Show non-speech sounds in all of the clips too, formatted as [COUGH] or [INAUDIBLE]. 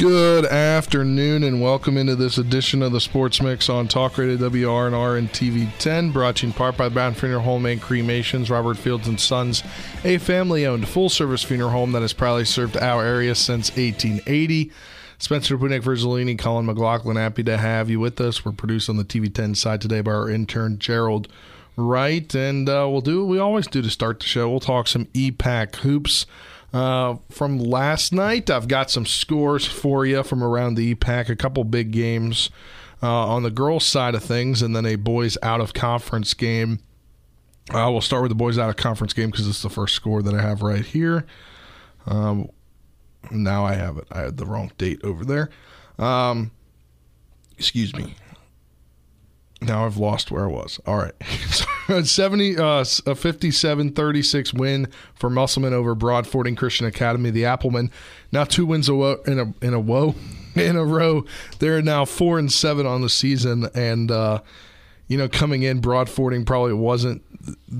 Good afternoon and welcome into this edition of the Sports Mix on Talk Radio WRNR and TV10, brought to you in part by Brown Funeral Home and Cremations, Robert Fields and Sons, a family-owned full-service funeral home that has proudly served our area since 1880. Spencer Punick, Verzolini, Colin McLaughlin, happy to have you with us. We're produced on the TV10 side today by our intern Gerald Wright, and uh, we'll do what we always do to start the show. We'll talk some EPAC hoops. Uh, from last night, I've got some scores for you from around the EPAC, a couple big games uh, on the girls' side of things, and then a boys out of conference game. Uh, we'll start with the boys out of conference game because it's the first score that I have right here. Um, now I have it. I had the wrong date over there. Um, excuse me. Now I've lost where I was. All right. [LAUGHS] [LAUGHS] 70, uh, a 57 36 win for Musselman over Broadfording Christian Academy. The Applemen now two wins in a, in a woe [LAUGHS] in a row. They're now four and seven on the season. And, uh, you know, coming in, Broadfording probably wasn't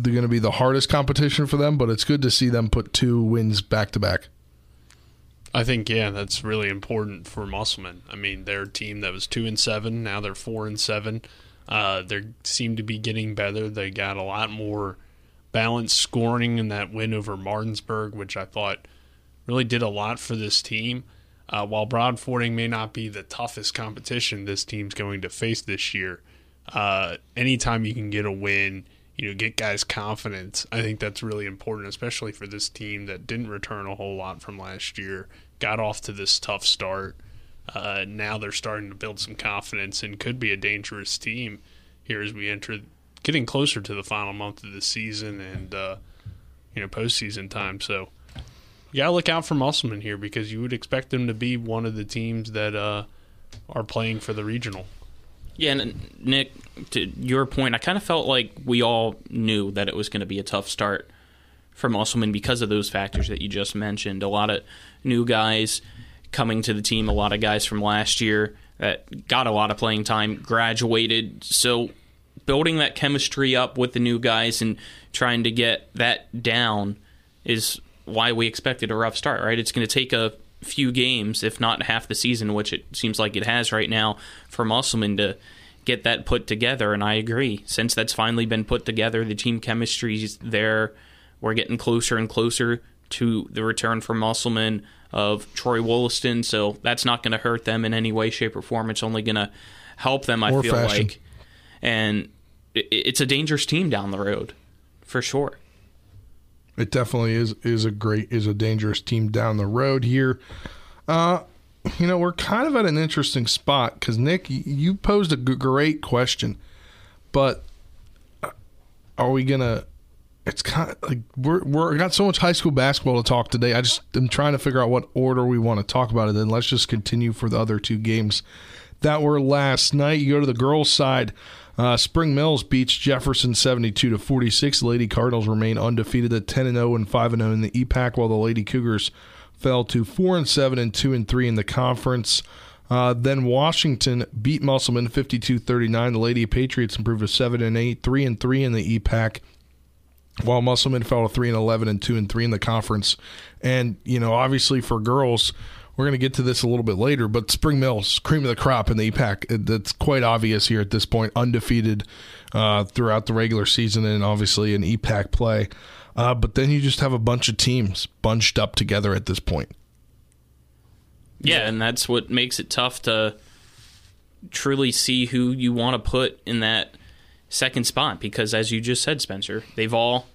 going to be the hardest competition for them, but it's good to see them put two wins back to back. I think yeah, that's really important for Musselman. I mean, their team that was two and seven, now they're four and seven. Uh, they seem to be getting better. They got a lot more balanced scoring in that win over Martinsburg, which I thought really did a lot for this team. Uh, while Broadfording may not be the toughest competition this team's going to face this year, uh, anytime you can get a win, you know, get guys confidence, I think that's really important, especially for this team that didn't return a whole lot from last year, got off to this tough start. Uh, now they're starting to build some confidence and could be a dangerous team here as we enter getting closer to the final month of the season and uh, you know postseason time. So you gotta look out for Musselman here because you would expect them to be one of the teams that uh, are playing for the regional. Yeah, and Nick, to your point, I kind of felt like we all knew that it was going to be a tough start for Musselman because of those factors that you just mentioned. A lot of new guys coming to the team. A lot of guys from last year that got a lot of playing time graduated. So building that chemistry up with the new guys and trying to get that down is why we expected a rough start, right? It's going to take a few games, if not half the season, which it seems like it has right now, for Musselman to get that put together. And I agree. Since that's finally been put together, the team chemistry is there. We're getting closer and closer to the return for Musselman of Troy Wollaston, so that's not going to hurt them in any way, shape, or form. It's only going to help them. I Or feel fashion. like, and it's a dangerous team down the road, for sure. It definitely is is a great is a dangerous team down the road here. Uh, you know, we're kind of at an interesting spot because Nick, you posed a great question, but uh, are we gonna? It's kind of like we're we're got so much high school basketball to talk today. I just am trying to figure out what order we want to talk about it. Then let's just continue for the other two games that were last night. You go to the girls' side. Uh, Spring Mills beats Jefferson 72 to 46. Lady Cardinals remain undefeated at 10 and 0 and 5 and 0 in the EPAC, while the Lady Cougars fell to 4 and 7 and 2 and 3 in the conference. Uh, then Washington beat Musselman 52-39. The Lady Patriots improved to 7 and 8, 3 and 3 in the EPAC while Musselman fell to three and eleven and two and three in the conference. And you know, obviously for girls, we're going to get to this a little bit later, but Spring Mills, cream of the crop in the EPAC. That's quite obvious here at this point, undefeated uh, throughout the regular season and obviously in EPAC play. Uh, but then you just have a bunch of teams bunched up together at this point. Yeah, and that's what makes it tough to truly see who you want to put in that second spot because, as you just said, Spencer, they've all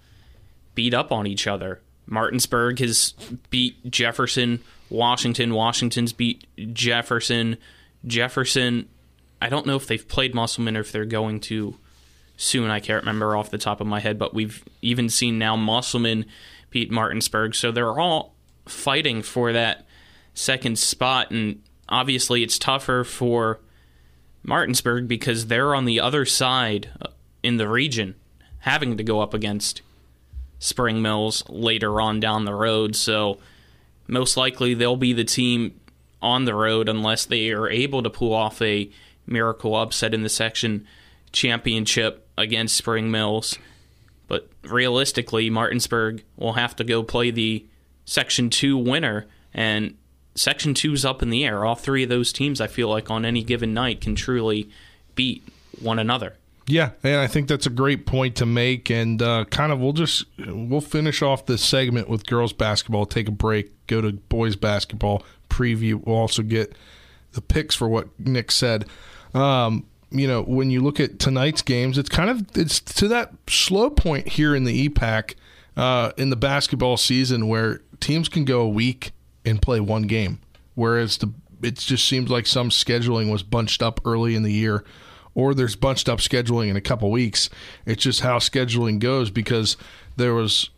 beat up on each other. Martinsburg has beat Jefferson. Washington. Washington's beat Jefferson. Jefferson. I don't know if they've played Musselman or if they're going to soon. I can't remember off the top of my head, but we've even seen now Musselman beat Martinsburg. So they're all fighting for that second spot, and obviously it's tougher for Martinsburg because they're on the other side in the region, having to go up against Spring Mills later on down the road. So most likely they'll be the team on the road unless they are able to pull off a miracle upset in the section championship against Spring Mills. But realistically, Martinsburg will have to go play the Section 2 winner, and Section 2's up in the air. All three of those teams, I feel like, on any given night can truly beat one another. Yeah, and I think that's a great point to make. And uh, kind of, we'll just we'll finish off this segment with girls basketball. Take a break. Go to boys basketball preview. We'll also get the picks for what Nick said. Um, you know, when you look at tonight's games, it's kind of it's to that slow point here in the EPAC uh, in the basketball season where teams can go a week and play one game, whereas the it just seems like some scheduling was bunched up early in the year or there's bunched up scheduling in a couple weeks. It's just how scheduling goes because there was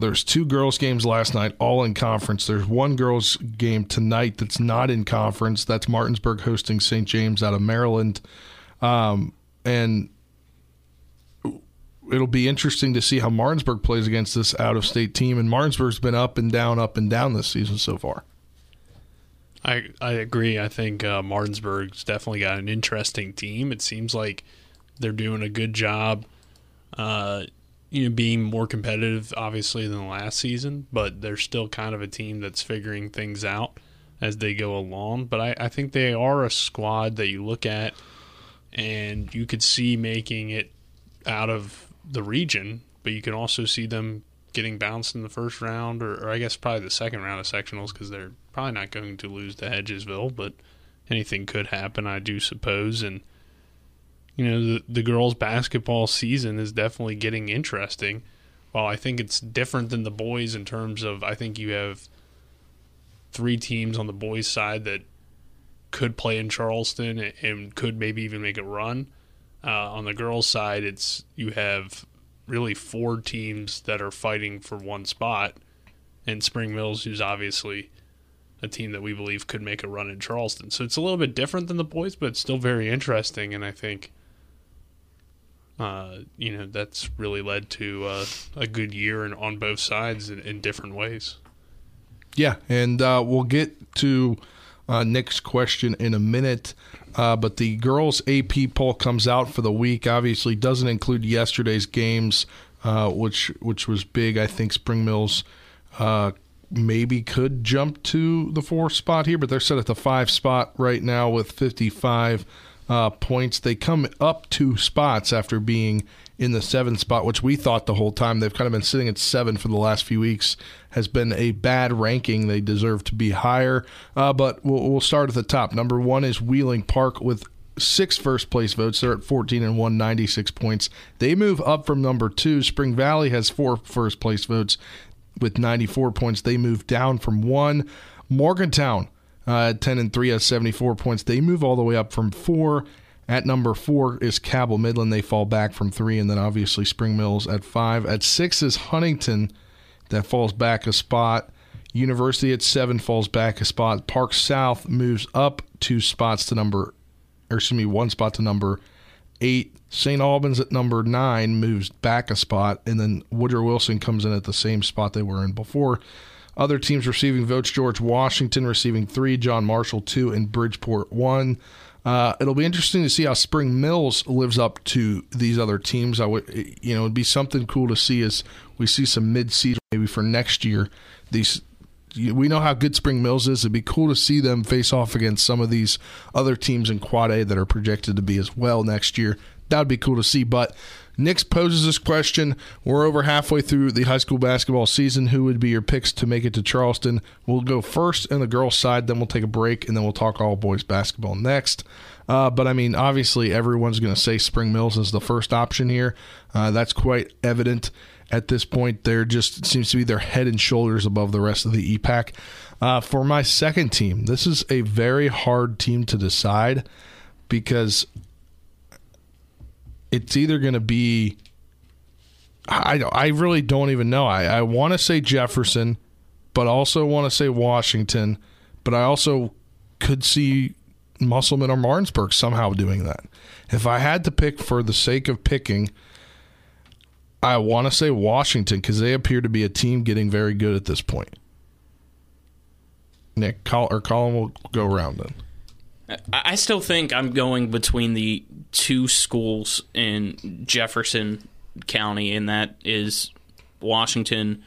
there's two girls games last night all in conference. There's one girls game tonight that's not in conference. That's Martinsburg hosting St. James out of Maryland. Um, and it'll be interesting to see how Martinsburg plays against this out of state team. And Martinsburg's been up and down, up and down this season so far. I I agree. I think uh, Martinsburg's definitely got an interesting team. It seems like they're doing a good job, uh, you know, being more competitive, obviously, than last season. But they're still kind of a team that's figuring things out as they go along. But I, I think they are a squad that you look at and you could see making it out of the region, but you can also see them getting bounced in the first round, or, or I guess probably the second round of sectionals because they're probably not going to lose to Hedgesville, but anything could happen, I do suppose. And you know, the the girls' basketball season is definitely getting interesting. While I think it's different than the boys in terms of, I think you have three teams on the boys' side that could play in Charleston and could maybe even make a run. Uh, on the girls' side, it's you have really four teams that are fighting for one spot, and Spring Mills, who's obviously a team that we believe could make a run in Charleston. So it's a little bit different than the boys, but it's still very interesting, and I think. Uh, you know that's really led to uh, a good year and on both sides in, in different ways. Yeah, and uh, we'll get to uh, Nick's question in a minute. Uh, but the girls' AP poll comes out for the week. Obviously, doesn't include yesterday's games, uh, which which was big. I think Spring Mills uh, maybe could jump to the four spot here, but they're set at the five spot right now with 55 uh, points. They come up two spots after being in the seven spot, which we thought the whole time they've kind of been sitting at seven for the last few weeks, has been a bad ranking. They deserve to be higher. Uh, but we'll, we'll start at the top. Number one is Wheeling Park with six first place votes. They're at 14 and 196 points. They move up from number two. Spring Valley has four first place votes with 94 points. They move down from one. Morgantown, uh, 10 and 3 has 74 points. They move all the way up from four. At number four is Cabell Midland. They fall back from three, and then obviously Spring Mills at five. At six is Huntington, that falls back a spot. University at seven falls back a spot. Park South moves up two spots to number, or excuse me, one spot to number eight. St. Albans at number nine moves back a spot, and then Woodrow Wilson comes in at the same spot they were in before. Other teams receiving votes: George Washington receiving three, John Marshall two, and Bridgeport one. Uh, it'll be interesting to see how Spring Mills lives up to these other teams. I would, you know, it'd be something cool to see as we see some mid-season maybe for next year. These we know how good Spring Mills is. It'd be cool to see them face off against some of these other teams in Quad A that are projected to be as well next year. That would be cool to see. But Nick poses this question. We're over halfway through the high school basketball season. Who would be your picks to make it to Charleston? We'll go first in the girls' side, then we'll take a break, and then we'll talk all boys basketball next. Uh, but I mean, obviously, everyone's going to say Spring Mills is the first option here. Uh, that's quite evident at this point. They're just seems to be their head and shoulders above the rest of the EPAC. Uh, for my second team, this is a very hard team to decide because it's either going to be I I really don't even know. I, I want to say Jefferson, but also want to say Washington, but I also could see Musselman or Martinsburg somehow doing that. If I had to pick for the sake of picking, I want to say Washington because they appear to be a team getting very good at this point. Nick Col- or Colin will go around then. I still think I'm going between the two schools in Jefferson County, and that is Washington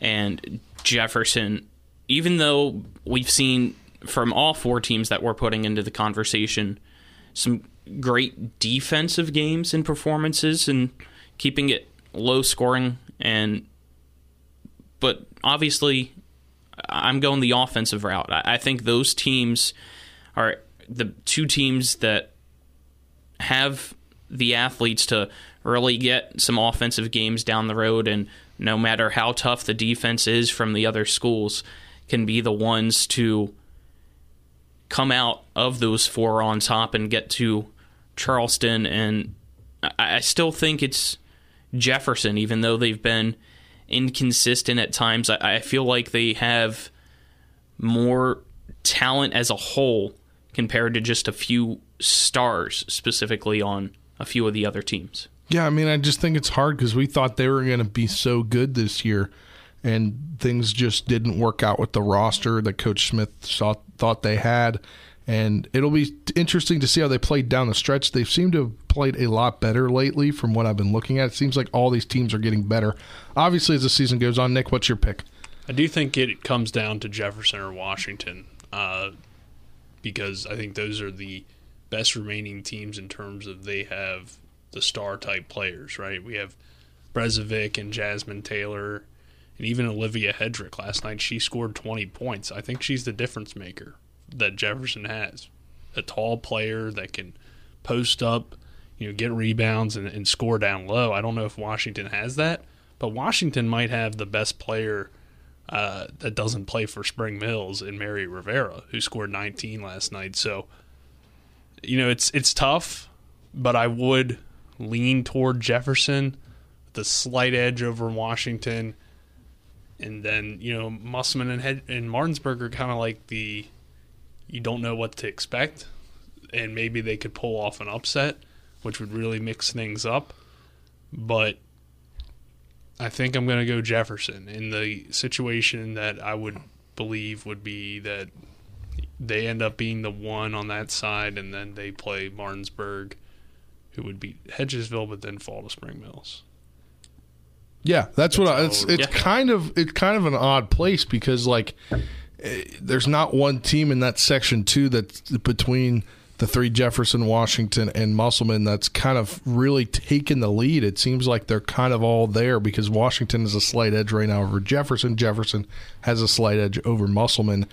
and Jefferson. Even though we've seen from all four teams that we're putting into the conversation some great defensive games and performances and keeping it low scoring and but obviously I'm going the offensive route. I think those teams are the two teams that have the athletes to really get some offensive games down the road and no matter how tough the defense is from the other schools can be the ones to come out of those four on top and get to Charleston. And I, still think it's Jefferson even though they've been inconsistent at times. I feel like they have more talent as a whole compared to just a few stars specifically on a few of the other teams. Yeah, I mean, I just think it's hard because we thought they were going to be so good this year, and things just didn't work out with the roster that Coach Smith saw, thought they had. And it'll be interesting to see how they played down the stretch. They seem to have played a lot better lately from what I've been looking at. It seems like all these teams are getting better. Obviously, as the season goes on, Nick, what's your pick? I do think it comes down to Jefferson or Washington uh, because I think those are the best remaining teams in terms of they have the star type players, right? We have Brezovic and Jasmine Taylor and even Olivia Hedrick last night. She scored 20 points. I think she's the difference maker that Jefferson has. A tall player that can post up, you know, get rebounds and, and score down low. I don't know if Washington has that, but Washington might have the best player uh, that doesn't play for Spring Mills in Mary Rivera, who scored 19 last night. So, you know, it's it's tough, but I would lean toward Jefferson, the slight edge over Washington, and then you know Musselman and Head- and Martinsburg are kind of like the you don't know what to expect, and maybe they could pull off an upset, which would really mix things up, but. I think I'm going to go Jefferson in the situation that I would believe would be that they end up being the one on that side, and then they play Martinsburg, who would beat Hedgesville, but then fall to Spring Mills. Yeah, that's, what I, it's it's Yeah. kind of it's kind of an odd place because like eh, there's not one team in that section two that's between the three Jefferson, Washington, and Musselman that's kind of really taken the lead. It seems like they're kind of all there because Washington has a slight edge right now over Jefferson. Jefferson has a slight edge over Musselman,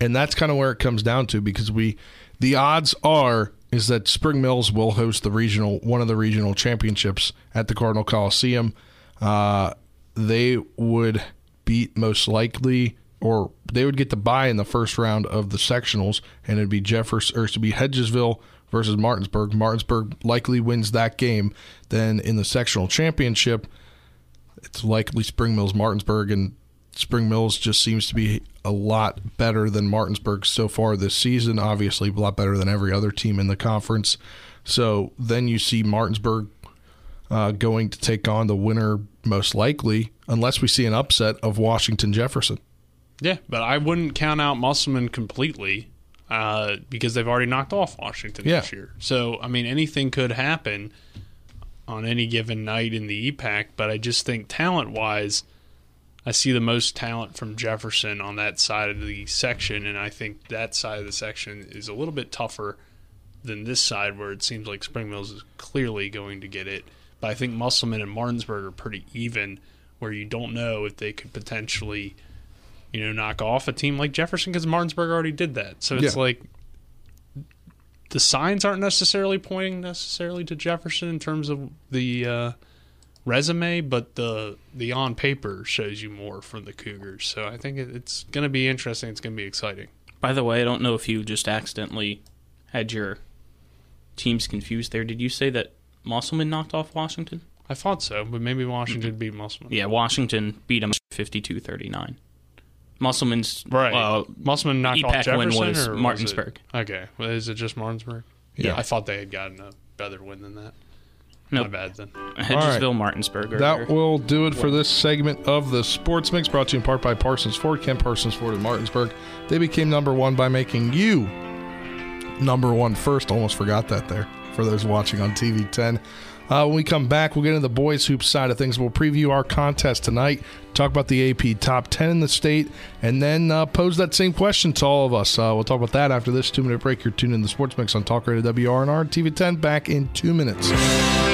and that's kind of where it comes down to because we the odds are is that Spring Mills will host the regional one of the regional championships at the Cardinal Coliseum. Uh, they would beat most likely, or they would get the bye in the first round of the sectionals, and it'd be Jefferson or to be Hedgesville versus Martinsburg. Martinsburg likely wins that game. Then in the sectional championship, it's likely Spring Mills Martinsburg, and Spring Mills just seems to be a lot better than Martinsburg so far this season. Obviously, a lot better than every other team in the conference. So then you see Martinsburg uh, going to take on the winner, most likely, unless we see an upset of Washington Jefferson. Yeah, but I wouldn't count out Musselman completely uh, because they've already knocked off Washington Yeah. this year. So, I mean, anything could happen on any given night in the EPAC, but I just think talent wise, I see the most talent from Jefferson on that side of the section, and I think that side of the section is a little bit tougher than this side where it seems like Spring Mills is clearly going to get it. But I think Musselman and Martinsburg are pretty even, where you don't know if they could potentially, you know, knock off a team like Jefferson because Martinsburg already did that. So it's Yeah. like the signs aren't necessarily pointing necessarily to Jefferson in terms of the uh, resume, but the the on paper shows you more from the Cougars. So I think it's going to be interesting. It's going to be exciting. By the way, I don't know if you just accidentally had your teams confused there. Did you say that Musselman knocked off Washington? I thought so, but maybe Washington beat Musselman. Yeah, Washington beat him 52-39. Musselman's Right. Uh, Musselman knocked EPAC off Jefferson, win was or Martinsburg. it- okay. Well, is it just Martinsburg? Yeah. I thought they had gotten a better win than that. Nope. My bad then. [LAUGHS] Hedgesville, Martinsburg. That will do it for this segment of the Sports Mix, brought to you in part by Parsons Ford, Kent Parsons Ford in Martinsburg. They became number one by making you number one first. Almost forgot that there for those watching on TV 10. Uh, when we come back, we'll get into the boys' hoops side of things. We'll preview our contest tonight, talk about the AP top 10 in the state, and then uh, pose that same question to all of us. Uh, we'll talk about that after this two minute break. You're tuned in the Sports Mix on Talk Radio WRNR TV 10. Back in two minutes.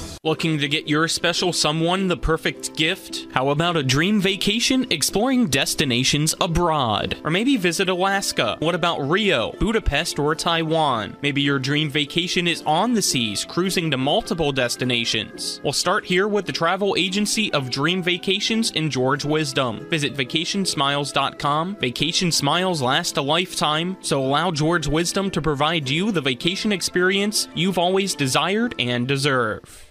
Looking to get your special someone the perfect gift? How about a dream vacation exploring destinations abroad? Or maybe visit Alaska? What about Rio, Budapest, or Taiwan? Maybe your dream vacation is on the seas, cruising to multiple destinations. Well, start here with the travel agency of Dream Vacations in George Wisdom. Visit vacationsmiles.com. Vacation smiles last a lifetime, so allow George Wisdom to provide you the vacation experience you've always desired and deserve.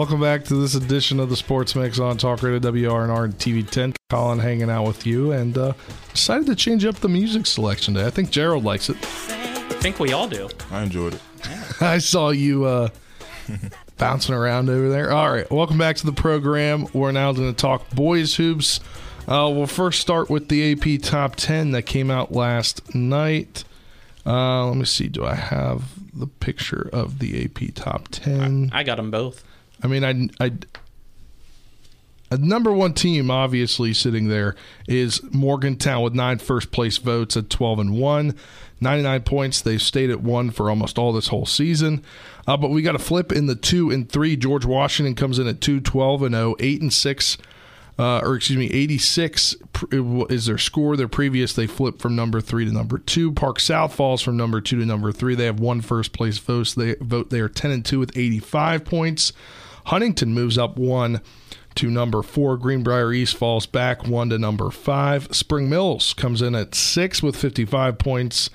Welcome back to this edition of the Sports Mix on Talk Radio WRNR and TV 10. Colin hanging out with you and uh, decided to change up the music selection today. I think Gerald likes it. I think we all do. I enjoyed it. [LAUGHS] I saw you uh, [LAUGHS] bouncing around over there. All right, welcome back to the program. We're now going to talk boys hoops. Uh, we'll first start with the AP Top 10 that came out last night. Uh, let me see. Do I have the picture of the AP Top 10? I got them both. I mean, I, I, a number one team obviously sitting there is Morgantown with nine first place votes at 12 and 1. 99 points. They've stayed at one for almost all this whole season. Uh, but we got a flip in the two and three. George Washington comes in at 2, 12 and 0, 8 and 6. Uh, or excuse me, 86 is their score. Their previous, they flipped from number three to number two. Park South falls from number two to number three. They have one first place vote. They vote. They are 10 and two with 85 points. Huntington moves up one to number four. Greenbrier East falls back one to number five. Spring Mills comes in at six with 55 points.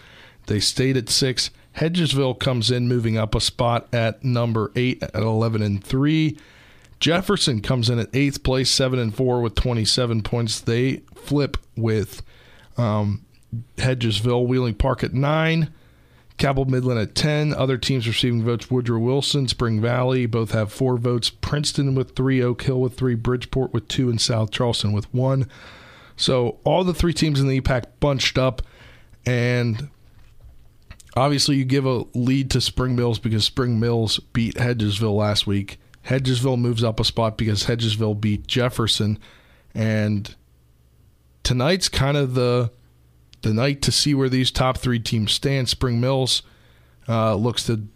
They stayed at six. Hedgesville comes in, moving up a spot at number eight at 11 and three. Jefferson comes in at eighth place, seven and four with 27 points. They flip with um, Hedgesville, Wheeling Park at nine. Cabell Midland at 10. Other teams receiving votes Woodrow Wilson, Spring Valley both have four votes. Princeton with three, Oak Hill with three, Bridgeport with two, and South Charleston with one. So all the three teams in the EPAC bunched up, and obviously you give a lead to Spring Mills because Spring Mills beat Hedgesville last week. Hedgesville moves up a spot because Hedgesville beat Jefferson. And tonight's kind of the the night to see where these top three teams stand. Spring Mills uh, looks to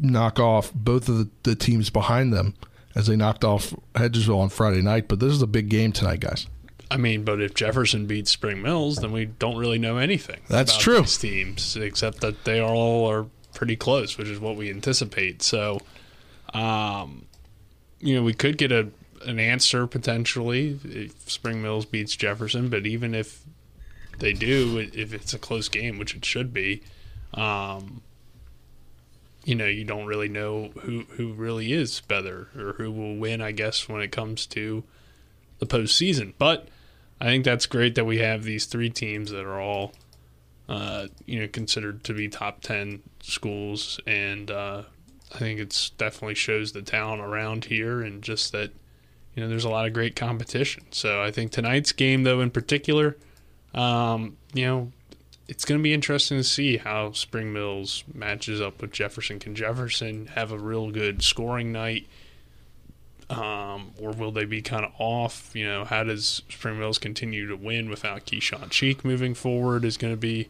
knock off both of the, the teams behind them as they knocked off Hedgesville on Friday night. But this is a big game tonight, guys. I mean, but if Jefferson beats Spring Mills, then we don't really know anything. That's about true. These teams, except that they all are pretty close, which is what we anticipate. So, um, you know, we could get a an answer potentially if Spring Mills beats Jefferson, but even if they do, if it's a close game, which it should be, um, you know, you don't really know who who really is better or who will win. I guess when it comes to the postseason, but I think that's great that we have these three teams that are all, uh, you know, considered to be top ten schools, and uh, I think it's definitely shows the talent around here, and just that, you know, there's a lot of great competition. So I think tonight's game, though, in particular, um, you know, it's going to be interesting to see how Spring Mills matches up with Jefferson. Can Jefferson have a real good scoring night? um, or will they be kind of off? You know, how does Spring Mills continue to win without Keyshawn Cheek moving forward is going to be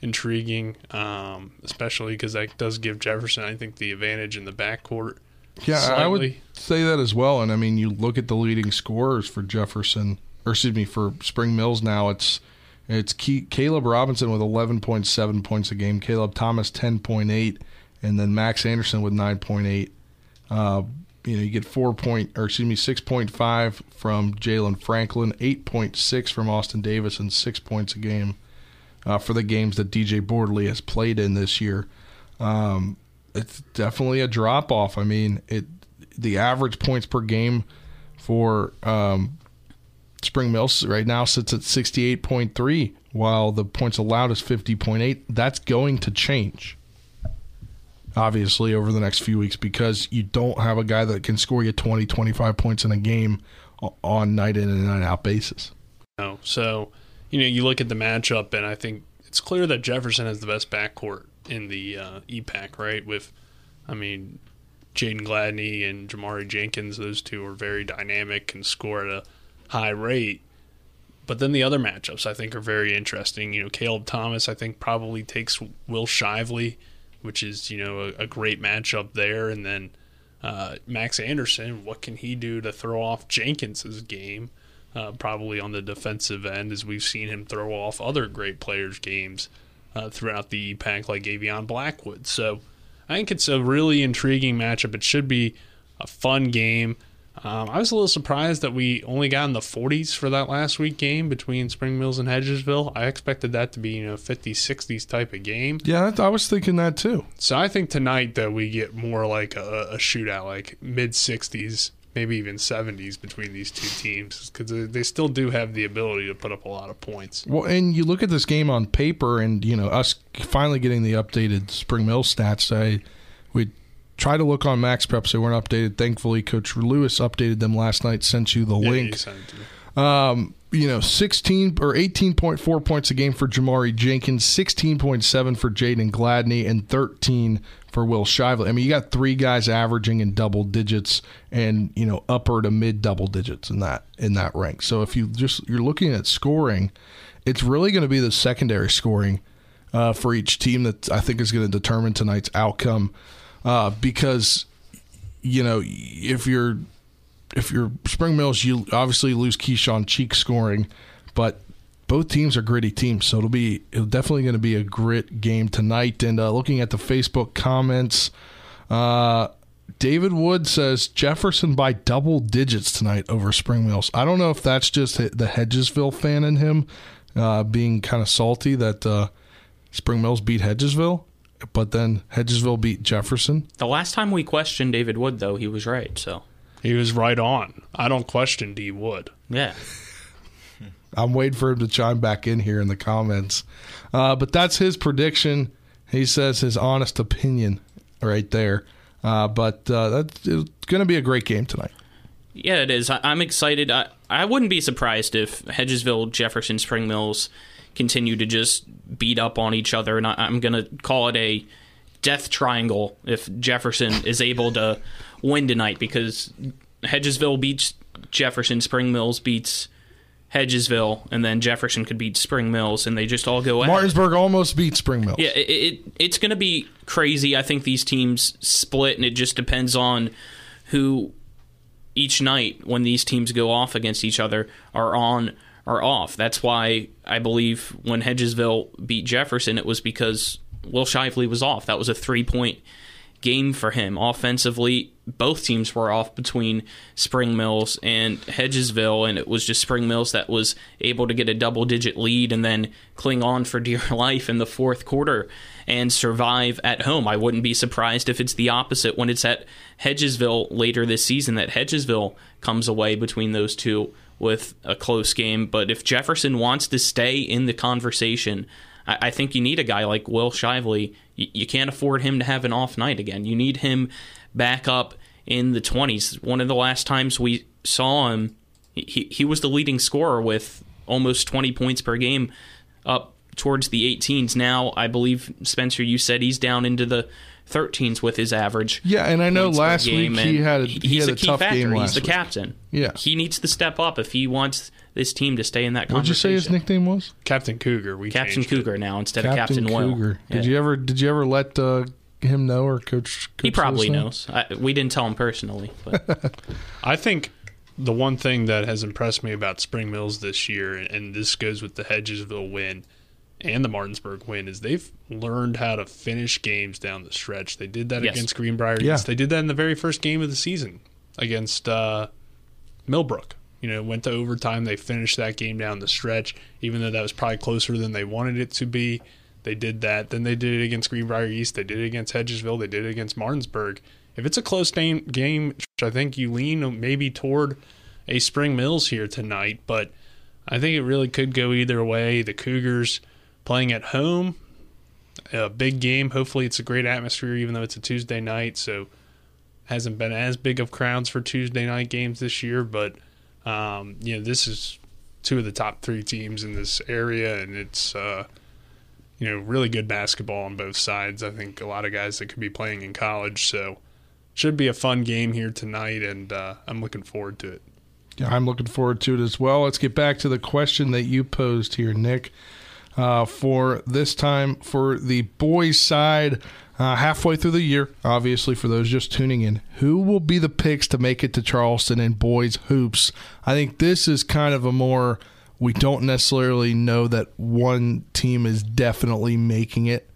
intriguing, um, especially because that does give Jefferson, I think, the advantage in the backcourt. Yeah, slightly. I would say that as well. And I mean, you look at the leading scorers for Jefferson, or excuse me, for Spring Mills now. It's it's Caleb Robinson with 11.7 points a game, Caleb Thomas 10.8, and then Max Anderson with 9.8. Uh, you know, you get four point, or excuse me, six point five from Jalen Franklin, eight point six from Austin Davis, and six points a game uh, for the games that DJ Borderly has played in this year. Um, it's definitely a drop off. I mean, it the average points per game for um, Spring Mills right now sits at sixty eight point three, while the points allowed is fifty point eight. That's going to change obviously over the next few weeks because you don't have a guy that can score you 20 25 points in a game on night in and night out basis. No. So you know you look at the matchup and i think it's clear that jefferson has the best backcourt in the uh, epac right? With i mean jaden gladney and jamari jenkins those two are very dynamic and score at a high rate but then the other matchups i think are very interesting you know caleb thomas i think probably takes will shively which is you know a, a great matchup there. And then uh, Max Anderson, what can he do to throw off Jenkins's game? Uh, probably on the defensive end, as we've seen him throw off other great players' games uh, throughout the EPAC, like Avion Blackwood. So I think it's a really intriguing matchup. It should be a fun game. Um, I was a little surprised that we only got in the 40s for that last week game between Spring Mills and Hedgesville. I expected that to be, you know, 50s, 60s type of game. Yeah, I was thinking that too. So I think tonight that we get more like a, a shootout, like mid 60s, maybe even 70s between these two teams because they still do have the ability to put up a lot of points. Well, and you look at this game on paper, and you know us finally getting the updated Spring Mills stats. I we try to look on MaxPreps. They weren't updated. Thankfully, Coach Lewis updated them last night. Sent you the Yeah, link. you sent it to me. Um, you know, 16 or 18.4 points a game for Jamari Jenkins, 16.7 for Jaden Gladney, and 13 for Will Shively. I mean, you got three guys averaging in double digits and, you know, upper to mid double digits in that in that rank. So if you just you're looking at scoring, it's really going to be the secondary scoring uh, for each team that I think is going to determine tonight's outcome. Uh, because you know, if you're if you're Spring Mills, you obviously lose Keyshawn Cheek scoring, but both teams are gritty teams, so it'll be it'll definitely going to be a grit game tonight. And uh, looking at the Facebook comments, uh, David Wood says Jefferson by double digits tonight over Spring Mills. I don't know if that's just the Hedgesville fan in him uh, being kind of salty that uh, Spring Mills beat Hedgesville, but then Hedgesville beat Jefferson. The last time we questioned David Wood, though, he was right. So He was right on. I don't question D Wood. yeah, [LAUGHS] I'm waiting for him to chime back in here in the comments. Uh, but that's his prediction. He says his honest opinion right there. Uh, but uh, that's it's going to be a great game tonight. yeah, it is. I, I'm excited. I I wouldn't be surprised if Hedgesville, Jefferson, Spring Mills continue to just beat up on each other, and I, I'm going to call it a death triangle if Jefferson [LAUGHS] is able to win tonight because Hedgesville beats Jefferson, Spring Mills beats Hedgesville, and then Jefferson could beat Spring Mills, and they just all go at it. Martinsburg almost beat Spring Mills. Yeah, it, it it's going to be crazy. I think these teams split, and it just depends on who each night when these teams go off against each other are on or off. That's why I believe when Hedgesville beat Jefferson, it was because Will Shively was off. That was a three point game for him. Offensively, both teams were off between Spring Mills and Hedgesville, and it was just Spring Mills that was able to get a double digit lead and then cling on for [LAUGHS] dear life in the fourth quarter and survive at home. I wouldn't be surprised if it's the opposite when it's at Hedgesville later this season, that Hedgesville comes away between those two with a close game. But if Jefferson wants to stay in the conversation, I, think you need a guy like Will Shively. You, you can't afford him to have an off night again. You need him back up in the 20s. One of the last times we saw him, he, he was the leading scorer with almost 20 points per game up towards the 18s. Now, I believe, Spencer, you said he's down into the 13s with his average. Yeah, and I know last week he had a, he he's had a, a key tough factor. game last He's the week. captain. Yeah. He needs to step up if he wants this team to stay in that What'd you say his nickname was? Captain Cougar. We Captain changed it. Cougar now instead of Captain Will. Cougar. Did Yeah. you ever did you ever let uh, him know or coach? He probably knows. I, we didn't tell him personally, but [LAUGHS] I think the one thing that has impressed me about Spring Mills this year, and this goes with the Hedgesville win and the Martinsburg win, is they've learned how to finish games down the stretch. They did that Yes. against Greenbrier. Yeah. East. They did that in the very first game of the season against uh, Millbrook. You know, went to overtime. They finished that game down the stretch, even though that was probably closer than they wanted it to be. They did that. Then they did it against Greenbrier East. They did it against Hedgesville. They did it against Martinsburg. If it's a close game, game, which I think you lean maybe toward a Spring Mills here tonight, but I think it really could go either way. The Cougars playing at home, a big game. Hopefully, it's a great atmosphere, even though it's a Tuesday night. So, hasn't been as big of crowds for Tuesday night games this year, but um, you know, this is two of the top three teams in this area, and it's uh, you know really good basketball on both sides. I think a lot of guys that could be playing in college, so should be a fun game here tonight, and uh, I'm looking forward to it. Yeah, I'm looking forward to it as well. Let's get back to the question that you posed here, Nick. Uh, for this time, for the boys' side, uh, halfway through the year, obviously, for those just tuning in, who will be the picks to make it to Charleston in boys' hoops? I think this is kind of a more, we don't necessarily know that one team is definitely making it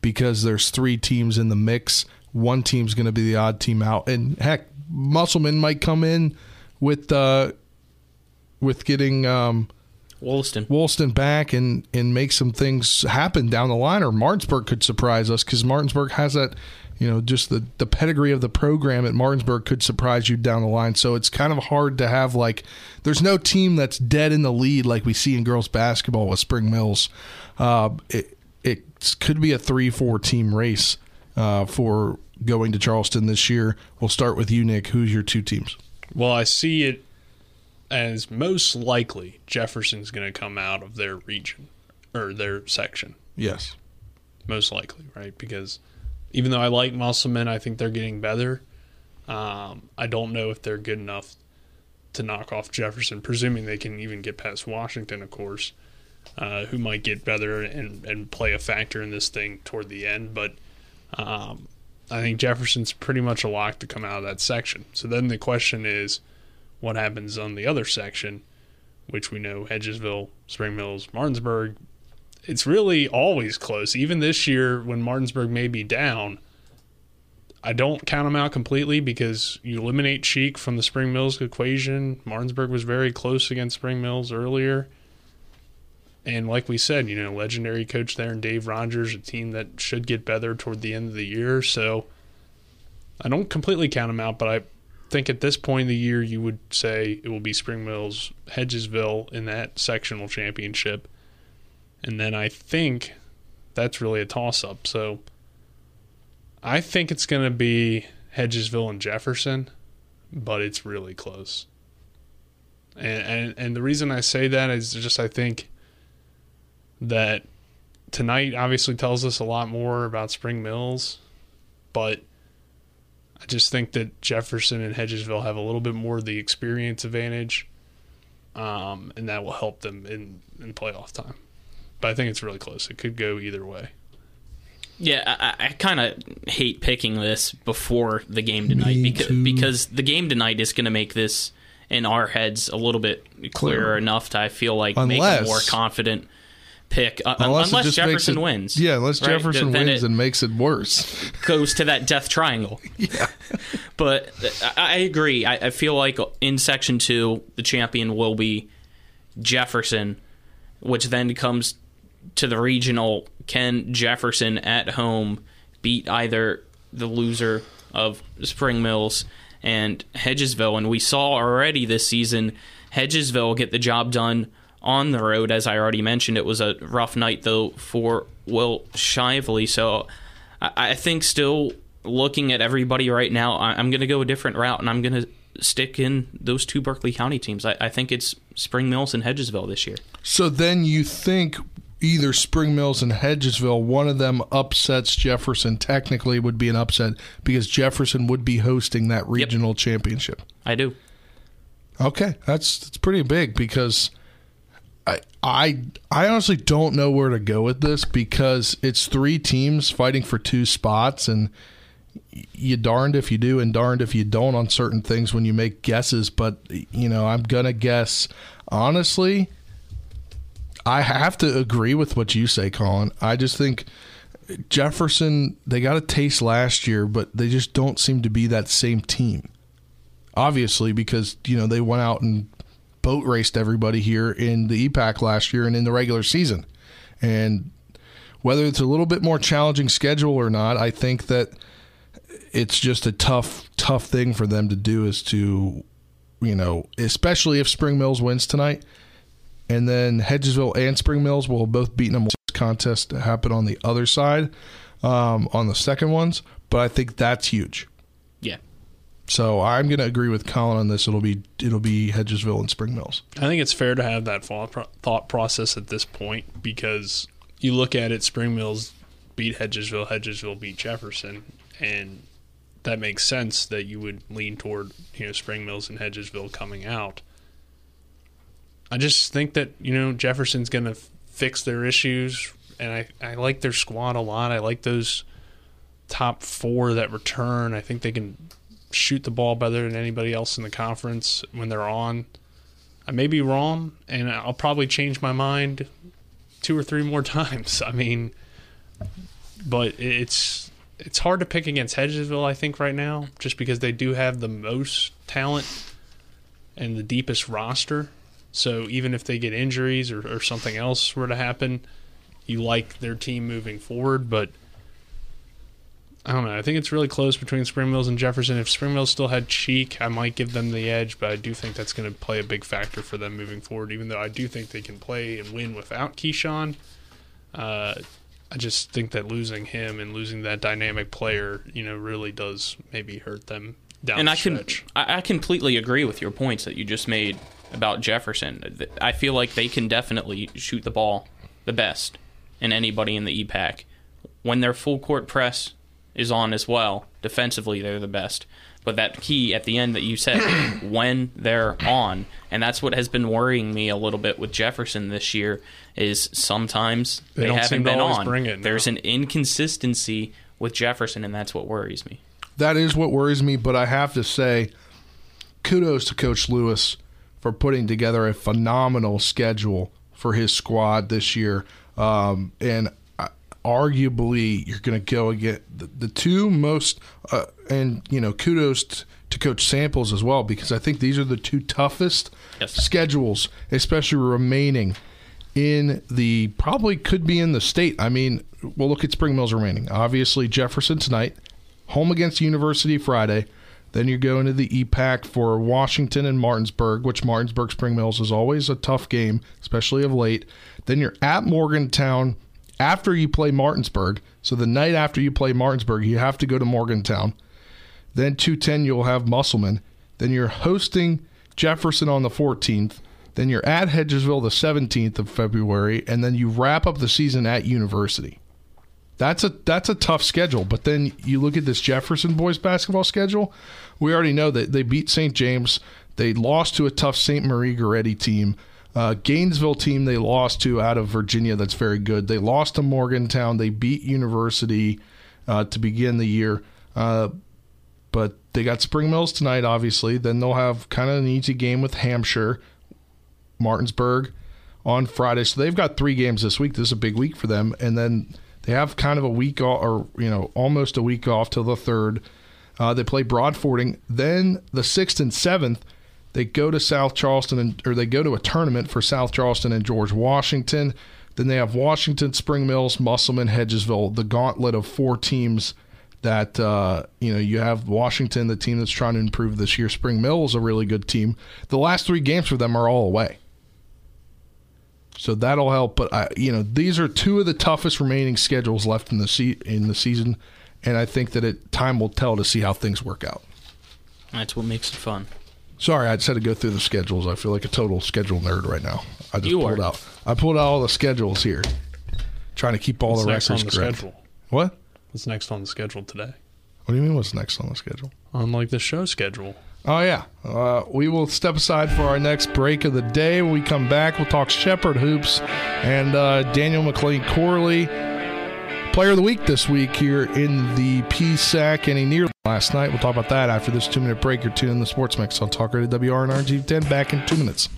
because there's three teams in the mix. One team's going to be the odd team out, and heck, Musselman might come in with uh, with getting um, Wollaston. Woolston back and and make some things happen down the line, or Martinsburg could surprise us because Martinsburg has that. You know, just the, the pedigree of the program at Martinsburg could surprise you down the line. So it's kind of hard to have like, there's no team that's dead in the lead like we see in girls basketball with Spring Mills. Uh, it it could be a three four team race uh, for going to Charleston this year. We'll start with you, Nick. Who's your two teams? Well, I see it as most likely Jefferson's going to come out of their region or their section. Yes. Most likely, right? Because even though I like Musselman, I think they're getting better. Um, I don't know if they're good enough to knock off Jefferson, presuming they can even get past Washington, of course, uh, who might get better and, and play a factor in this thing toward the end. But um, I think Jefferson's pretty much a lock to come out of that section. So then the question is, what happens on the other section, which we know Hedgesville, Spring Mills, Martinsburg. It's really always close. Even this year, when Martinsburg may be down, I don't count them out completely because you eliminate Cheek from the Spring Mills equation. Martinsburg was very close against Spring Mills earlier. And like we said, you know, legendary coach there and Dave Rogers, a team that should get better toward the end of the year. So I don't completely count them out, but I think at this point in the year, you would say it will be Spring Mills, Hedgesville in that sectional championship. And then I think that's really a toss up. So I think it's going to be Hedgesville and Jefferson, but it's really close. And, and and the reason I say that is just I think that tonight obviously tells us a lot more about Spring Mills, but I just think that Jefferson and Hedgesville have a little bit more of the experience advantage. um, and that will help them in in playoff time. But I think it's really close. It could go either way. Yeah, I, I kind of hate picking this before the game tonight because because the game tonight is going to make this in our heads a little bit clearer Clearer. enough to I feel like make Unless- a more confident pick. Uh, Unless, unless Jefferson it- wins, Yeah, unless right? Jefferson Then wins and makes it worse. [LAUGHS] goes to that death triangle. [LAUGHS] Yeah. But I I agree. I, I feel like in section two, the champion will be Jefferson, which then comes to the regional. Can Jefferson at home beat either the loser of Spring Mills and Hedgesville? And we saw already this season Hedgesville get the job done on the road. As I already mentioned, it was a rough night though for Will Shively. So I, I think still looking at everybody right now, I, I'm going to go a different route, and I'm going to stick in those two Berkeley County teams. I, I think it's Spring Mills and Hedgesville this year. So then you think either Spring Mills and Hedgesville, one of them upsets Jefferson. Technically, would be an upset because Jefferson would be hosting that regional championship. I do. Okay, that's that's pretty big because I I I honestly don't know where to go with this because it's three teams fighting for two spots and you darned if you do and darned if you don't on certain things when you make guesses but you know I'm going to guess honestly I have to agree with what you say Colin. I just think Jefferson they got a taste last year but they just don't seem to be that same team obviously because you know they went out and boat raced everybody here in the EPAC last year and in the regular season. And whether it's a little bit more challenging schedule or not, I think that it's just a tough tough thing for them to do is to you know, especially if Spring Mills wins tonight and then Hedgesville and Spring Mills will both beaten them contest to happen on the other side um, on the second ones, but I think that's huge. Yeah. So I'm going to agree with Colin on this. It'll be it'll be Hedgesville and Spring Mills. I think it's fair to have that thought process at this point because you look at it, Spring Mills beat Hedgesville, Hedgesville beat Jefferson, and that makes sense that you would lean toward you know Spring Mills and Hedgesville coming out. I just think that you know Jefferson's going to fix their issues, and I I like their squad a lot. I like those top four that return. I think they can shoot the ball better than anybody else in the conference when they're on. I may be wrong, and I'll probably change my mind two or three more [LAUGHS] times. I mean, but it's it's hard to pick against Hedgesville. I think right now, just because they do have the most talent and the deepest roster. So even if they get injuries or, or something else were to happen, you like their team moving forward. But I don't know. I think it's really close between Spring Mills and Jefferson. If Spring Mills still had Cheek, I might give them the edge, but I do think that's going to play a big factor for them moving forward. Even though I do think they can play and win without Keyshawn, uh, I just think that losing him and losing that dynamic player, you know, really does maybe hurt them down and the I can stretch. I, I completely agree with your points that you just made about Jefferson. I feel like they can definitely shoot the ball the best in anybody in the EPAC. When their full court press is on as well, defensively they're the best. But that key at the end that you said, [COUGHS] when they're on, and that's what has been worrying me a little bit with Jefferson this year, is sometimes They they, haven't been on. bring it, no. There's an inconsistency with Jefferson, and that's what worries me. That is what worries me, but I have to say, kudos to Coach Lewis for putting together a phenomenal schedule for his squad this year. Um, and arguably, you're going to go again the, the two most, uh, and you know, kudos t- to Coach Samples as well because I think these are the two toughest Yes. schedules, especially remaining in the probably could be in the state. I mean, we'll look at Spring Mills remaining. Obviously, Jefferson tonight, home against University Friday. Then you go into to the EPAC for Washington and Martinsburg, which Martinsburg Spring Mills is always a tough game, especially of late. Then you're at Morgantown after you play Martinsburg. So the night after you play Martinsburg, you have to go to Morgantown. Then 210, you'll have Musselman. Then you're hosting Jefferson on the 14th. Then you're at Hedgesville the 17th of February, and then you wrap up the season at University. That's a that's a tough schedule. But then you look at this Jefferson boys basketball schedule. We already know that they beat St. James. They lost to a tough St. Maria Goretti team. Uh, Gainesville team they lost to out of Virginia that's very good. They lost to Morgantown. They beat University uh, to begin the year. Uh, but they got Spring Mills tonight, obviously. Then they'll have kind of an easy game with Hampshire, Martinsburg on Friday. So they've got three games this week. This is a big week for them. And then they have kind of a week off, or, you know, almost a week off till the third. Uh, they play Broadfording. Then the sixth and seventh, they go to South Charleston, and, or they go to a tournament for South Charleston and George Washington. Then they have Washington, Spring Mills, Musselman, Hedgesville, the gauntlet of four teams that uh, you know you have Washington, the team that's trying to improve this year. Spring Mills, a really good team. The last three games for them are all away, so that'll help. But I, you know, these are two of the toughest remaining schedules left in the se- in the season, and I think that it time will tell to see how things work out. That's what makes it fun. Sorry, I just had to go through the schedules. I feel like a total schedule nerd right now. I just You pulled are. out. I pulled out all the schedules here, trying to keep all What's the next records on the correct. schedule? What? What's next on the schedule today? What do you mean? What's next on the schedule? On like the show schedule. Oh yeah, uh, we will step aside for our next break of the day. When we come back, we'll talk Shepherd hoops and uh, Daniel McLean Corley, player of the week this week here in the PSAC, and he nearly last night. We'll talk about that after this two-minute break. You're tuned in the Sports Mix on Talk Radio WRNR G10. Back in two minutes.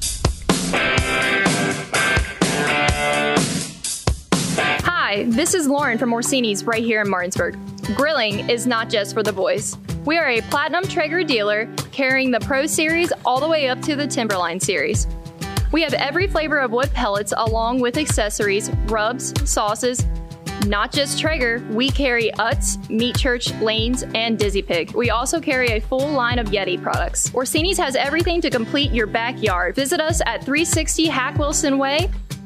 Hi, this is Lauren from Orsini's right here in Martinsburg. Grilling is not just for the boys. We are a platinum Traeger dealer carrying the Pro Series all the way up to the Timberline Series. We have every flavor of wood pellets along with accessories, rubs, sauces. Not just Traeger, we carry Utz, Meat Church, Lanes, and Dizzy Pig. We also carry a full line of Yeti products. Orsini's has everything to complete your backyard. Visit us at 360 Hack Wilson Way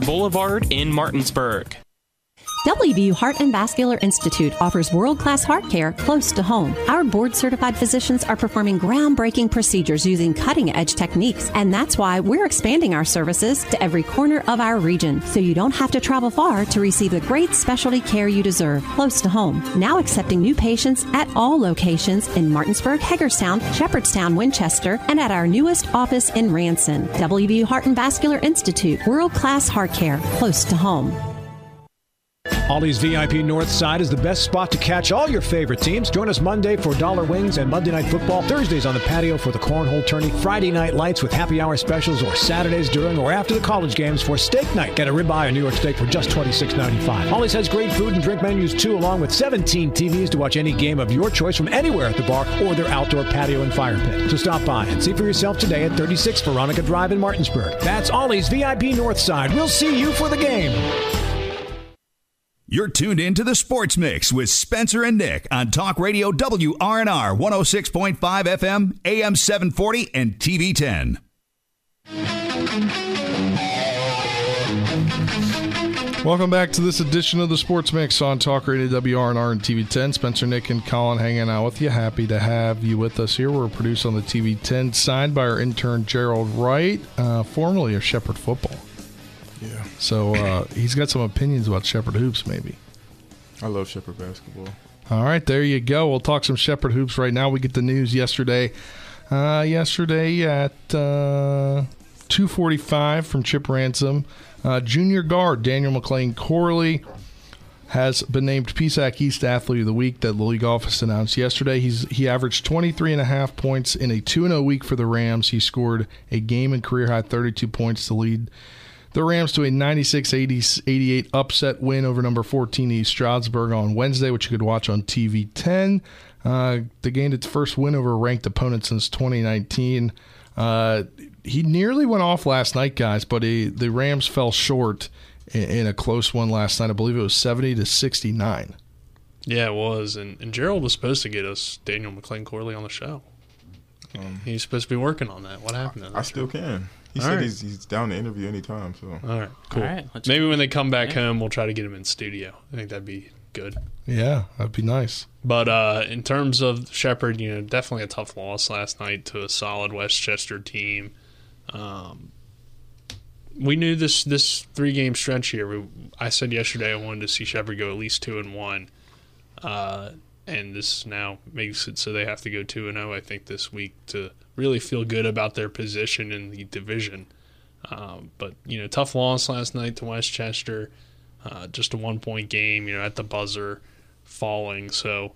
Boulevard in Martinsburg. WVU Heart and Vascular Institute offers world class heart care close to home. Our board certified physicians are performing groundbreaking procedures using cutting edge techniques, and that's why we're expanding our services to every corner of our region so you don't have to travel far to receive the great specialty care you deserve close to home. Now accepting new patients at all locations in Martinsburg, Hagerstown, Shepherdstown, Winchester, and at our newest office in Ranson. WVU Heart and Vascular Institute, world class heart care close to home. Ollie's VIP North Side is the best spot to catch all your favorite teams. Join us Monday for Dollar Wings and Monday Night Football. Thursdays on the patio for the Cornhole Tourney. Friday night lights with happy hour specials, or Saturdays during or after the college games for steak night. Get a ribeye or New York steak for just $26.95. Ollie's has great food and drink menus too, along with 17 TVs to watch any game of your choice from anywhere at the bar or their outdoor patio and fire pit. So stop by and see for yourself today at 36 Veronica Drive in Martinsburg. That's Ollie's VIP North Side. We'll see you for the game. You're tuned in to the Sports Mix with Spencer and Nick on Talk Radio WRNR 106.5 FM, AM 740, and TV 10. Welcome back to this edition of the Sports Mix on Talk Radio WRNR and TV 10. Spencer, Nick, and Colin hanging out with you. Happy to have you with us here. We're produced on the TV 10 side by our intern Gerald Wright, uh, formerly of Shepherd Football. Yeah. So uh, he's got some opinions about Shepherd Hoops, maybe. I love Shepherd basketball. All right, there you go. We'll talk some Shepherd Hoops right now. We get the news yesterday. Uh, yesterday at uh, 2:45 from Chip Ransom, uh, junior guard Daniel McLean Corley has been named PSAC East Athlete of the Week that the league office announced yesterday. He's he averaged 23 and a half points in a 2-0 week for the Rams. He scored a game and career high 32 points to lead the Rams to a 96-88 upset win over number 14 East Stroudsburg on Wednesday, which you could watch on TV 10. Uh, they gained its first win over a ranked opponent since 2019. Uh, he nearly went off last night, guys, but he, the Rams fell short in, in, a close one last night. I believe it was 70 to 69. Yeah, it was. And, and Gerald was supposed to get us Daniel McLean Corley on the show. Um, He's supposed to be working on that. What happened to that? I still can. He All said right. he's he's down to interview anytime. So All right, cool. All right, let's- Maybe when they come back Yeah. home, we'll try to get him in studio. I think that'd be good. Yeah, that'd be nice. But uh, in terms of Shepherd, you know, definitely a tough loss last night to a solid West Chester team. Um, we knew this this three game stretch here. We, I said yesterday I wanted to see Shepherd go at least two and one, uh, and this now makes it so they have to go two and zero. I think this week to really feel good about their position in the division. Um, but you know, tough loss last night to West Chester. Uh, just a one point game. You know, at the buzzer, falling. So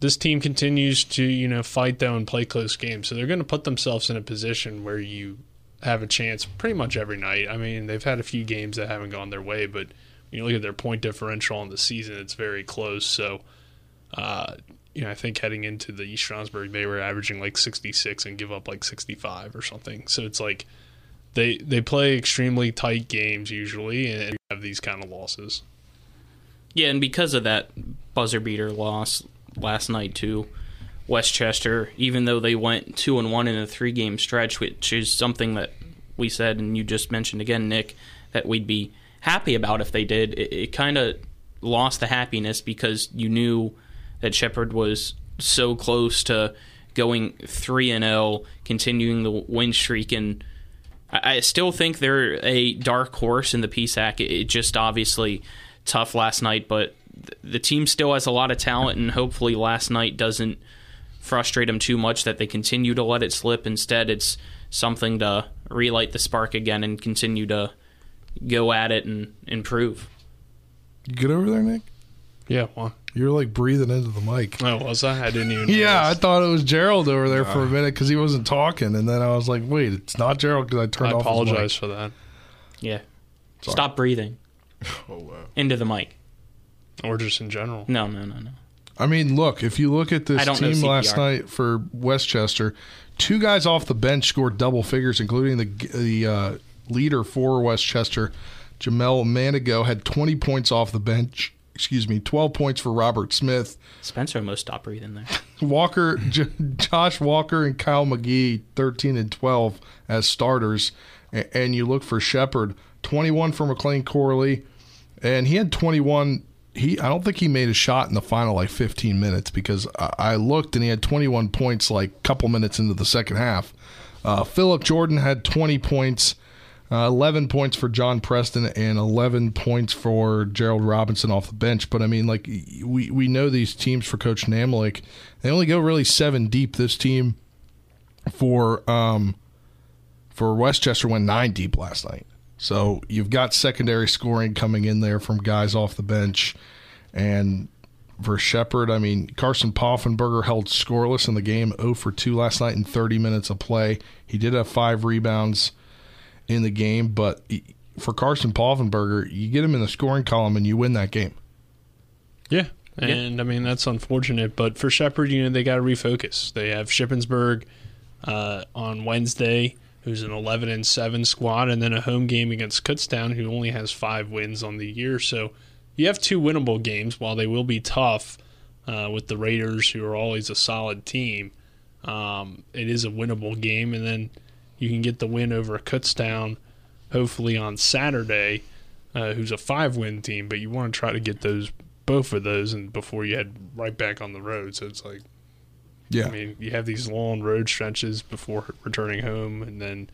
this team continues to you know fight though and play close games. So they're going to put themselves in a position where you have a chance pretty much every night. I mean, they've had a few games that haven't gone their way, but when you look at their point differential on the season, it's very close. So. Uh, you know, I think heading into the East Stroudsburg, they were averaging like 66 and give up like 65 or something. So it's like they they play extremely tight games usually, and have these kind of losses. Yeah, and because of that buzzer beater loss last night to West Chester, even though they went two and one in a three game stretch, which is something that we said and you just mentioned again, Nick, that we'd be happy about if they did. It, it kind of lost the happiness because you knew that Shepherd was so close to going three and zero, continuing the win streak, and I, I still think they're a dark horse in the PSAC. It, it just obviously tough last night, but th- the team still has a lot of talent, and hopefully last night doesn't frustrate them too much that they continue to let it slip. Instead, it's something to relight the spark again and continue to go at it and improve. You get over there, Nick? Yeah, well, You're like breathing into the mic. oh, was I? I didn't even. [LAUGHS] Yeah, I thought it was Gerald over there for a minute because he wasn't talking, and then I was like, "Wait, it's not Gerald." Because I turned I off. his mic. apologize for that. Yeah. Sorry. Stop breathing [LAUGHS] oh wow. into the mic. Or just in general. No, no, no, no. I mean, look, if you look at this I don't know team last CPR. night for West Chester, two guys off the bench scored double figures, including the the uh, leader for West Chester, Jamel Manigo, had 20 points off the bench. Excuse me, 12 points for Robert Smith. Spencer almost stopped breathing there. [LAUGHS] Walker, J- Josh Walker, and Kyle McGee, 13 and 12 as starters. A- And you look for Shepherd, 21 for McLean Corley, and he had 21. He, I don't think he made a shot in the final like 15 minutes because I, I looked and he had 21 points like a couple minutes into the second half. Uh, Philip Jordan had 20 points, uh, 11 points for John Preston, and 11 points for Gerald Robinson off the bench. But I mean, like we we know these teams for Coach Namolik, they only go really seven deep. This team for um for West Chester went nine deep last night. So you've got secondary scoring coming in there from guys off the bench, and for Shepherd, I mean Carson Poffenberger held scoreless in the game, 0 for 2 last night in 30 minutes of play. He did have five rebounds in the game, but for Carson Poffenberger, you get him in the scoring column and you win that game. Yeah. And I mean that's unfortunate, but for Shepherd, you know they got to refocus. They have Shippensburg uh, on Wednesday, who's an 11 and seven squad, and then a home game against Kutztown, who only has five wins on the year. So you have two winnable games. While they will be tough uh, with the Raiders, who are always a solid team, um, it is a winnable game, and then you can get the win over Kutztown, hopefully on Saturday, uh, who's a five-win team. But you want to try to get those both of those, and before you head right back on the road. So it's like, Yeah. I mean, you have these long road stretches before returning home, and then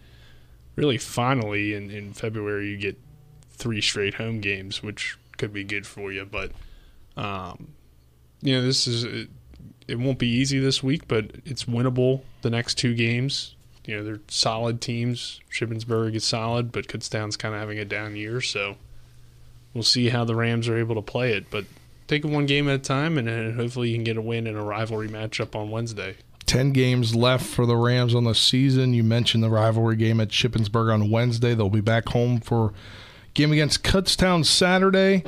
really finally in, in February you get three straight home games, which could be good for you. But um, you know, this is it, it won't be easy this week, but it's winnable. The next two games, you know, they're solid teams. Shippensburg is solid, but Kutztown's kind of having a down year, so we'll see how the Rams are able to play it. But take it one game at a time, and, and hopefully you can get a win in a rivalry matchup on Wednesday. 10 games left for the Rams on the season. You mentioned the rivalry game at Shippensburg on Wednesday. They'll be back home for game against Kutztown Saturday,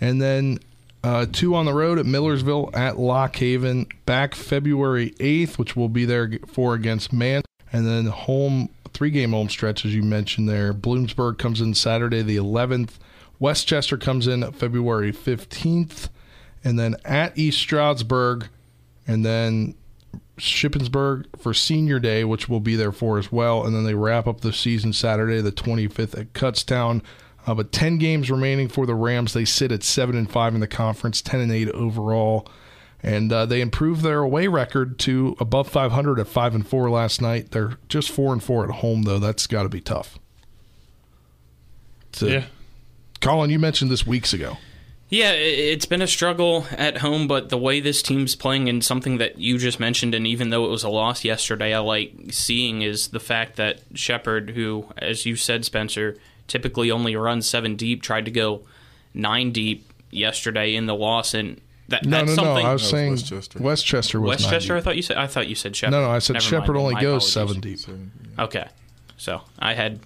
and then uh, two on the road at Millersville at Lock Haven. Back February 8th, which we'll be there for against Man, and then home three game home stretch as you mentioned there. Bloomsburg comes in Saturday the 11th. West Chester comes in February 15th, and then at East Stroudsburg, and then Shippensburg for Senior Day, which we'll be there for as well, and then they wrap up the season Saturday, the 25th at Kutztown. Uh, but 10 games remaining for the Rams. They sit at seven and five in the conference, 10 and eight overall, and uh, they improved their away record to above 500 at five and four last night. They're just four and four at home, though. That's got to be tough. To, yeah. Colin, you mentioned this weeks ago. Yeah, it's been a struggle at home, but the way this team's playing and something that you just mentioned, and even though it was a loss yesterday, I like seeing is the fact that Shepherd, who, as you said, Spencer, typically only runs seven deep, tried to go nine deep yesterday in the loss, and that, no, that's no, something. no. I was saying West Chester, Westchester was West Chester. I thought you said. I thought you said Shepherd. No, no. I said Never Shepherd mind, only my goes apologies. seven deep. Okay, so I had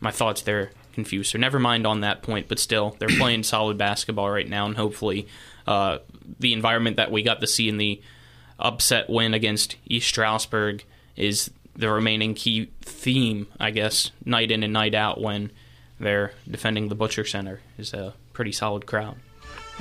my thoughts there confused. So never mind on that point, but still, they're [COUGHS] playing solid basketball right now, and hopefully, uh, the environment that we got to see in the upset win against East Stroudsburg is the remaining key theme, I guess, night in and night out when they're defending the Butcher Center is a pretty solid crowd.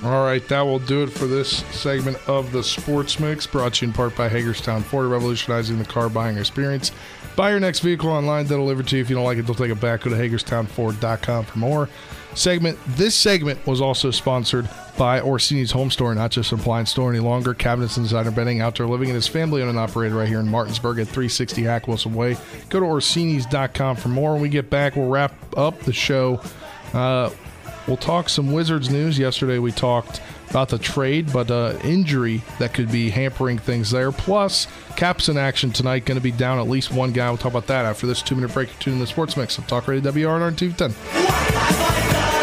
All right, that will do it for this segment of the Sports Mix, brought to you in part by Hagerstown Ford, revolutionizing the car buying experience. Buy your next vehicle online, they'll deliver to you. If you don't like it, they'll take it back. Go to HagerstownFord.com for more. Segment. This segment was also sponsored by Orsini's Home Store, not just an appliance store any longer. Cabinets and designer bedding, outdoor living, and his family owned and operated right here in Martinsburg at 360 Hack Wilson Way. Go to Orsini's.com for more. When we get back, we'll wrap up the show. Uh, We'll talk some Wizards news. Yesterday we talked about the trade, but uh, injury that could be hampering things there. Plus, Caps in action tonight, going to be down at least one guy. We'll talk about that after this two minute break. Tune in the Sports Mix of Talk Radio WRNR 210.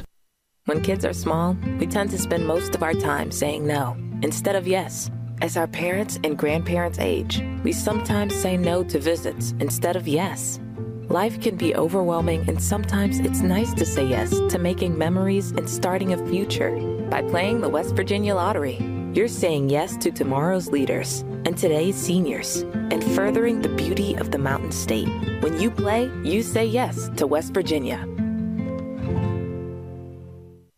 When kids are small, we tend to spend most of our time saying no instead of yes. As our parents and grandparents age, we sometimes say no to visits instead of yes. Life can be overwhelming, and sometimes it's nice to say yes to making memories and starting a future. By playing the West Virginia Lottery, you're saying yes to tomorrow's leaders and today's seniors and furthering the beauty of the Mountain State. When you play, you say yes to West Virginia.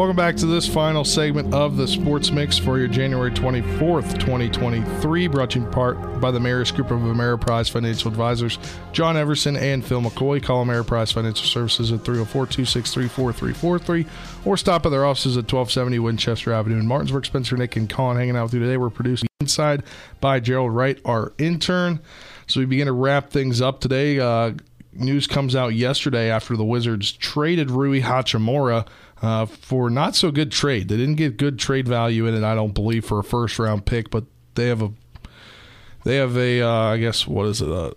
Welcome back to this final segment of the Sports Mix for your January 24th, 2023. Brought to you in part by the Marius Group of Ameriprise Financial Advisors, John Everson and Phil McCoy. Call Ameriprise Financial Services at 304 263 4343 or stop at their offices at 1270 Winchester Avenue in Martinsburg. Spencer, Nick, and Colin hanging out with you today. We're producing Inside by Gerald Wright, our intern. So we begin to wrap things up today. Uh, news comes out yesterday after the Wizards traded Rui Hachimura uh, for not so good trade. They didn't get good trade value in it, I don't believe, for a first round pick, but they have a they have a uh, I guess what is it? Uh,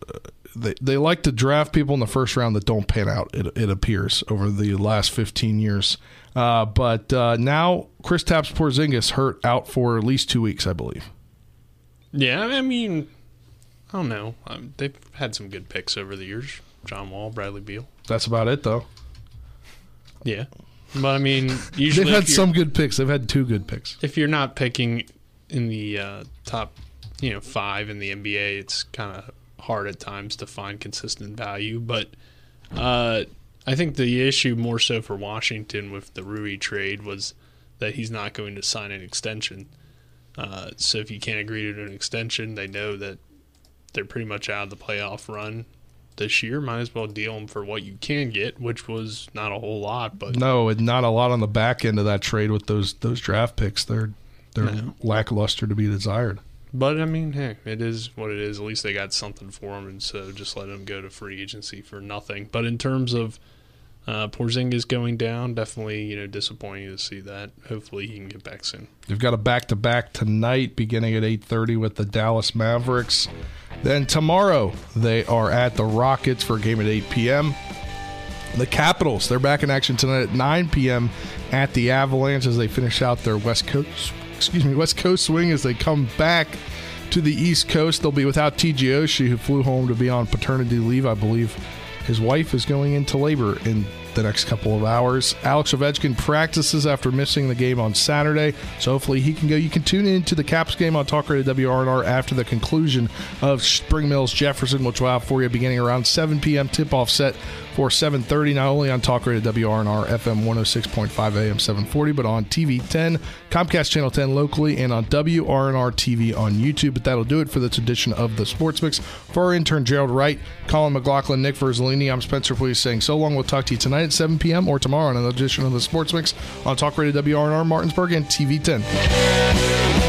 they they like to draft people in the first round that don't pan out. It, it appears over the last 15 years. Uh, but uh, now Kristaps Porzingis hurt out for at least two weeks, I believe. Yeah, I mean, I don't know. Um, they've had some good picks over the years. John Wall, Bradley Beal. That's about it, though. Yeah, but I mean, [LAUGHS] usually They've had some good picks. They've had two good picks. If you're not picking in the uh, top, you know, five in the NBA, it's kind of hard at times to find consistent value. But uh, I think the issue more so for Washington with the Rui trade was that he's not going to sign an extension. Uh, so if you can't agree to an extension, they know that they're pretty much out of the playoff run this year. Might as well deal them for what you can get, which was not a whole lot, but No, and not a lot on the back end of that trade with those those draft picks. They're they're No. lackluster to be desired. But I mean, hey, it is what it is. At least they got something for him, and so just let him go to free agency for nothing. But in terms of uh, Porzingis going down, definitely you know disappointing to see that. Hopefully he can get back soon. They've got a back to back tonight, beginning at eight thirty with the Dallas Mavericks. Then tomorrow they are at the Rockets for a game at eight p.m. The Capitals they're back in action tonight at nine p.m. at the Avalanche as they finish out their West Coast excuse me West Coast swing as they come back to the East Coast. They'll be without TJ Oshie, who flew home to be on paternity leave, I believe. His wife is going into labor in the next couple of hours. Alex Ovechkin practices after missing the game on Saturday, so hopefully he can go. You can tune into the Caps game on Talk Radio WRNR after the conclusion of Spring Mills Jefferson, which we'll have for you beginning around 7 p.m. tip-off set for 7.30, not only on Talk Radio WRNR FM 106.5 AM 740, but on TV 10, Comcast Channel 10 locally, and on WRNR TV on YouTube. But that'll do it for this edition of the Sports Mix. For our intern Gerald Wright, Colin McLaughlin, Nick Verzolini, I'm Spencer DuPuis saying so long. We'll talk to you tonight at 7 p.m. or tomorrow on another edition of the Sports Mix on Talk Radio WRNR Martinsburg and TV 10.